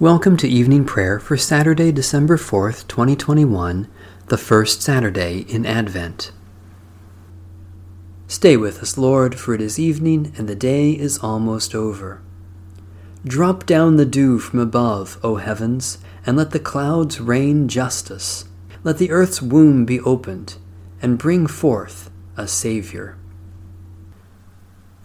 Welcome to evening prayer for Saturday, December 4th, 2021, the first Saturday in Advent. Stay with us, Lord, for it is evening and the day is almost over. Drop down the dew from above, O heavens, and let the clouds rain justice. Let the earth's womb be opened, and bring forth a Savior.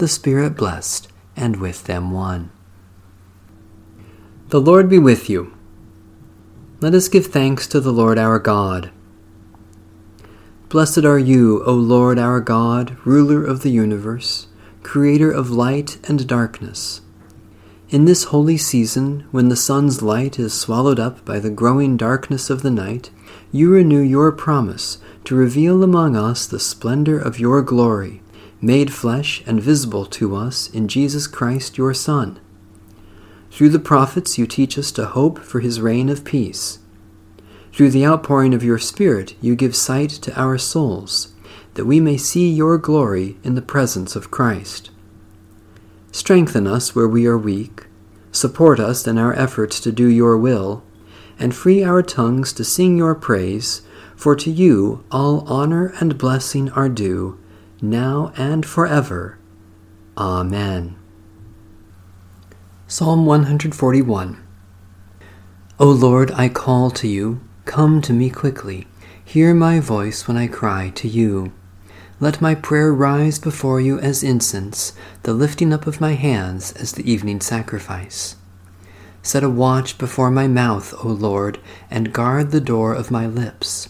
the Spirit blessed, and with them one. The Lord be with you. Let us give thanks to the Lord our God. Blessed are you, O Lord our God, ruler of the universe, creator of light and darkness. In this holy season, when the sun's light is swallowed up by the growing darkness of the night, you renew your promise to reveal among us the splendor of your glory made flesh and visible to us in Jesus Christ your Son. Through the prophets you teach us to hope for his reign of peace. Through the outpouring of your Spirit you give sight to our souls, that we may see your glory in the presence of Christ. Strengthen us where we are weak, support us in our efforts to do your will, and free our tongues to sing your praise, for to you all honor and blessing are due now and forever. Amen. Psalm 141 O Lord, I call to you, come to me quickly. Hear my voice when I cry to you. Let my prayer rise before you as incense, the lifting up of my hands as the evening sacrifice. Set a watch before my mouth, O Lord, and guard the door of my lips.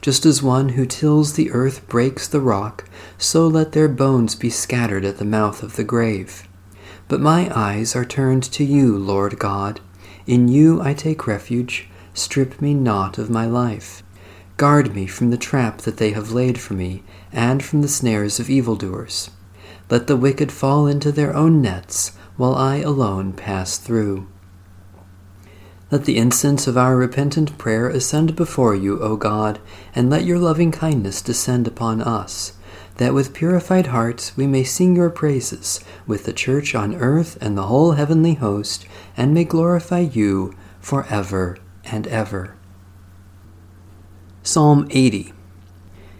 Just as one who tills the earth breaks the rock, so let their bones be scattered at the mouth of the grave. But my eyes are turned to you, Lord God. In you I take refuge. Strip me not of my life. Guard me from the trap that they have laid for me, and from the snares of evildoers. Let the wicked fall into their own nets, while I alone pass through. Let the incense of our repentant prayer ascend before you, O God, and let your loving kindness descend upon us, that with purified hearts we may sing your praises with the church on earth and the whole heavenly host, and may glorify you for ever and ever. Psalm 80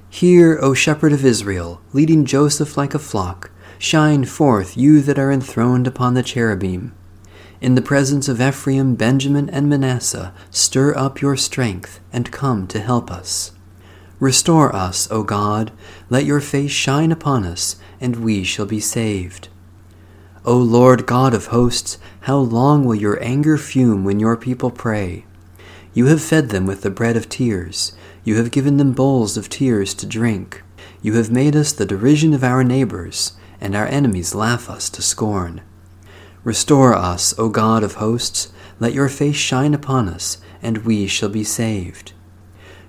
Hear, O shepherd of Israel, leading Joseph like a flock, shine forth, you that are enthroned upon the cherubim. In the presence of Ephraim, Benjamin, and Manasseh, stir up your strength and come to help us. Restore us, O God, let your face shine upon us, and we shall be saved. O Lord God of hosts, how long will your anger fume when your people pray? You have fed them with the bread of tears. You have given them bowls of tears to drink. You have made us the derision of our neighbors, and our enemies laugh us to scorn. Restore us, O God of hosts, let your face shine upon us, and we shall be saved.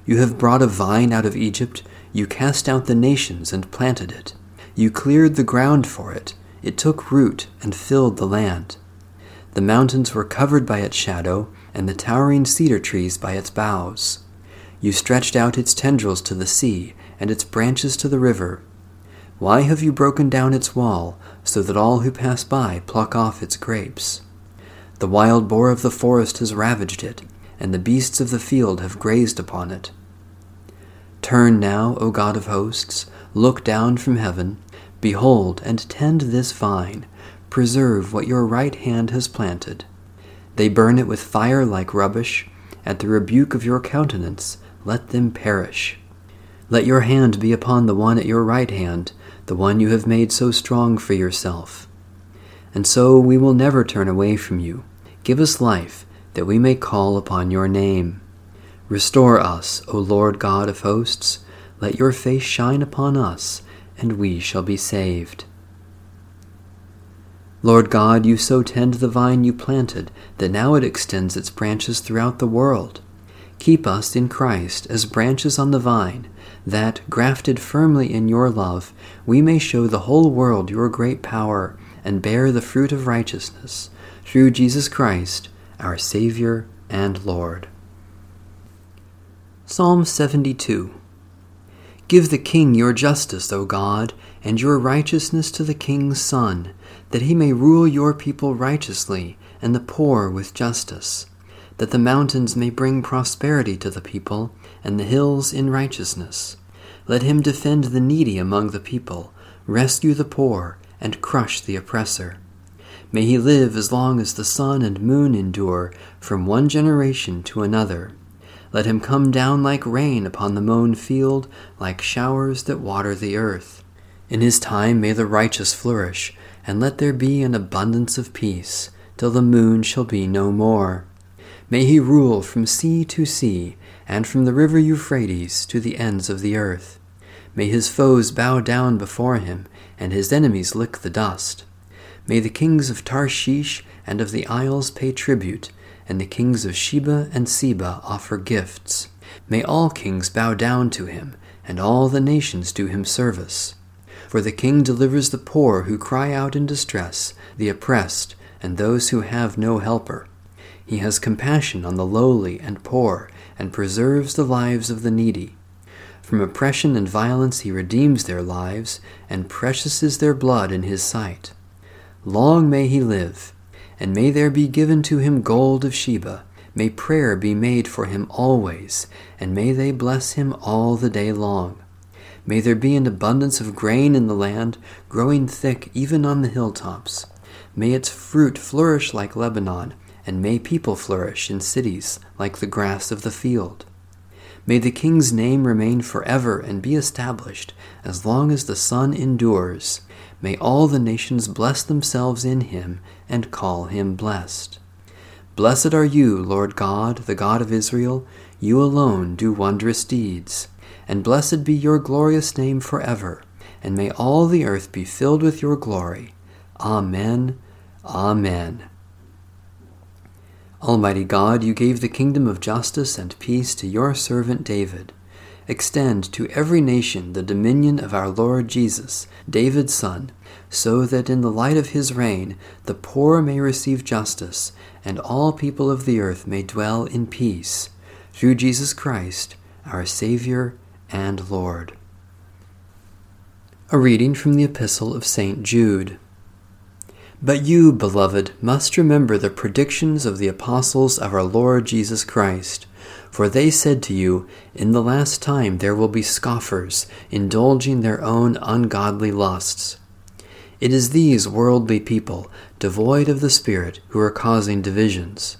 You have brought a vine out of Egypt, you cast out the nations and planted it. You cleared the ground for it, it took root and filled the land. The mountains were covered by its shadow, and the towering cedar trees by its boughs. You stretched out its tendrils to the sea, and its branches to the river. Why have you broken down its wall, so that all who pass by pluck off its grapes? The wild boar of the forest has ravaged it, and the beasts of the field have grazed upon it. Turn now, O God of hosts, look down from heaven, behold and tend this vine, preserve what your right hand has planted. They burn it with fire like rubbish, at the rebuke of your countenance, let them perish. Let your hand be upon the one at your right hand, the one you have made so strong for yourself. And so we will never turn away from you. Give us life, that we may call upon your name. Restore us, O Lord God of hosts. Let your face shine upon us, and we shall be saved. Lord God, you so tend the vine you planted that now it extends its branches throughout the world. Keep us in Christ as branches on the vine, that, grafted firmly in your love, we may show the whole world your great power and bear the fruit of righteousness, through Jesus Christ, our Savior and Lord. Psalm 72 Give the king your justice, O God, and your righteousness to the king's son that he may rule your people righteously and the poor with justice, that the mountains may bring prosperity to the people, and the hills in righteousness. Let him defend the needy among the people, rescue the poor, and crush the oppressor. May he live as long as the sun and moon endure, from one generation to another. Let him come down like rain upon the mown field, like showers that water the earth. In his time may the righteous flourish and let there be an abundance of peace, till the moon shall be no more. May he rule from sea to sea, and from the river Euphrates to the ends of the earth. May his foes bow down before him, and his enemies lick the dust. May the kings of Tarshish and of the isles pay tribute, and the kings of Sheba and Seba offer gifts. May all kings bow down to him, and all the nations do him service. For the king delivers the poor who cry out in distress, the oppressed, and those who have no helper. He has compassion on the lowly and poor, and preserves the lives of the needy. From oppression and violence he redeems their lives, and precious is their blood in his sight. Long may he live, and may there be given to him gold of Sheba. May prayer be made for him always, and may they bless him all the day long. May there be an abundance of grain in the land, growing thick even on the hilltops. May its fruit flourish like Lebanon, and may people flourish in cities like the grass of the field. May the king's name remain forever and be established as long as the sun endures. May all the nations bless themselves in him and call him blessed. Blessed are you, Lord God, the God of Israel. You alone do wondrous deeds and blessed be your glorious name forever, and may all the earth be filled with your glory. Amen. Amen. Almighty God, you gave the kingdom of justice and peace to your servant David. Extend to every nation the dominion of our Lord Jesus, David's Son, so that in the light of his reign the poor may receive justice, and all people of the earth may dwell in peace. Through Jesus Christ, our Savior and Lord. A reading from the Epistle of St. Jude. But you, beloved, must remember the predictions of the apostles of our Lord Jesus Christ. For they said to you, In the last time there will be scoffers, indulging their own ungodly lusts. It is these worldly people, devoid of the Spirit, who are causing divisions.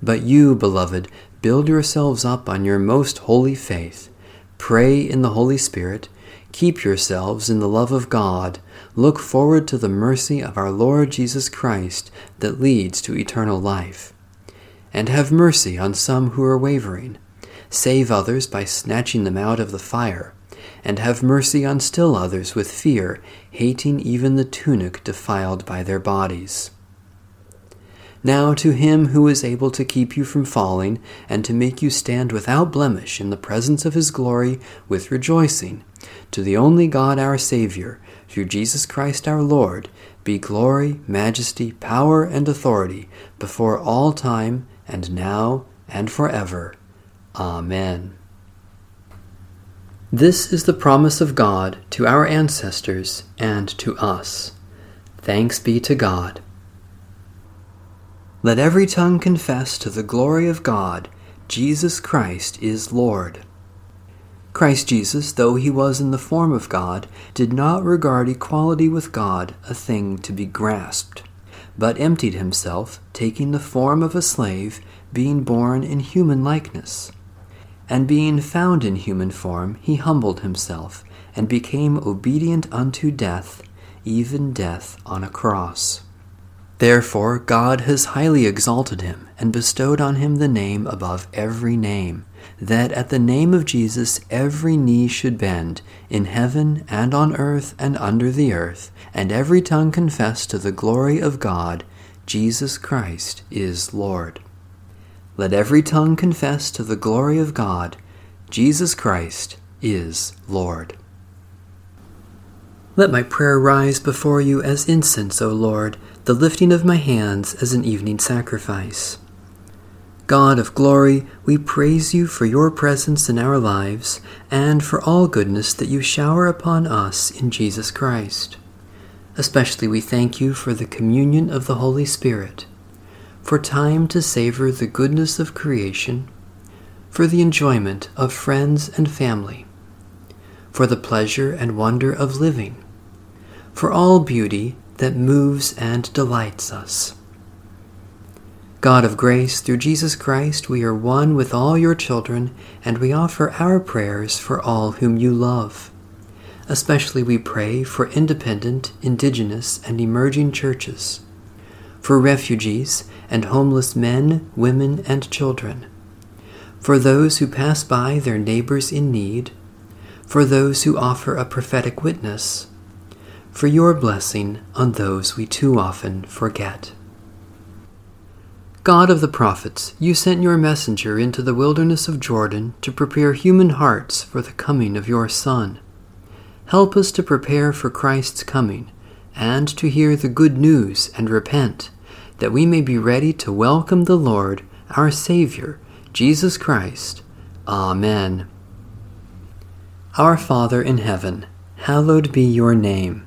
But you, beloved, build yourselves up on your most holy faith Pray in the Holy Spirit. Keep yourselves in the love of God. Look forward to the mercy of our Lord Jesus Christ that leads to eternal life. And have mercy on some who are wavering. Save others by snatching them out of the fire. And have mercy on still others with fear, hating even the tunic defiled by their bodies. Now to him who is able to keep you from falling, and to make you stand without blemish in the presence of his glory with rejoicing, to the only God our Saviour, through Jesus Christ our Lord, be glory, majesty, power, and authority before all time, and now, and forever. Amen. This is the promise of God to our ancestors and to us. Thanks be to God. Let every tongue confess to the glory of God, Jesus Christ is Lord. Christ Jesus, though he was in the form of God, did not regard equality with God a thing to be grasped, but emptied himself, taking the form of a slave, being born in human likeness And being found in human form, he humbled himself, and became obedient unto death, even death on a cross. Therefore God has highly exalted him, and bestowed on him the name above every name, that at the name of Jesus every knee should bend, in heaven and on earth and under the earth, and every tongue confess to the glory of God, Jesus Christ is Lord. Let every tongue confess to the glory of God, Jesus Christ is Lord. Let my prayer rise before you as incense, O Lord, the lifting of my hands as an evening sacrifice. God of glory, we praise you for your presence in our lives and for all goodness that you shower upon us in Jesus Christ. Especially we thank you for the communion of the Holy Spirit for time to savor the goodness of creation, for the enjoyment of friends and family, for the pleasure and wonder of living, for all beauty that moves and delights us. God of grace, through Jesus Christ, we are one with all your children, and we offer our prayers for all whom you love. Especially we pray for independent, indigenous, and emerging churches, for refugees and homeless men, women, and children, for those who pass by their neighbors in need, for those who offer a prophetic witness, for your blessing on those we too often forget. God of the prophets, you sent your messenger into the wilderness of Jordan to prepare human hearts for the coming of your Son. Help us to prepare for Christ's coming and to hear the good news and repent that we may be ready to welcome the Lord, our Savior, Jesus Christ. Amen. Our Father in heaven, hallowed be your name.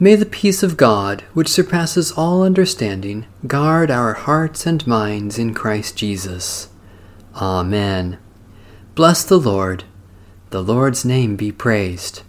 May the peace of God, which surpasses all understanding, guard our hearts and minds in Christ Jesus. Amen. Bless the Lord. The Lord's name be praised.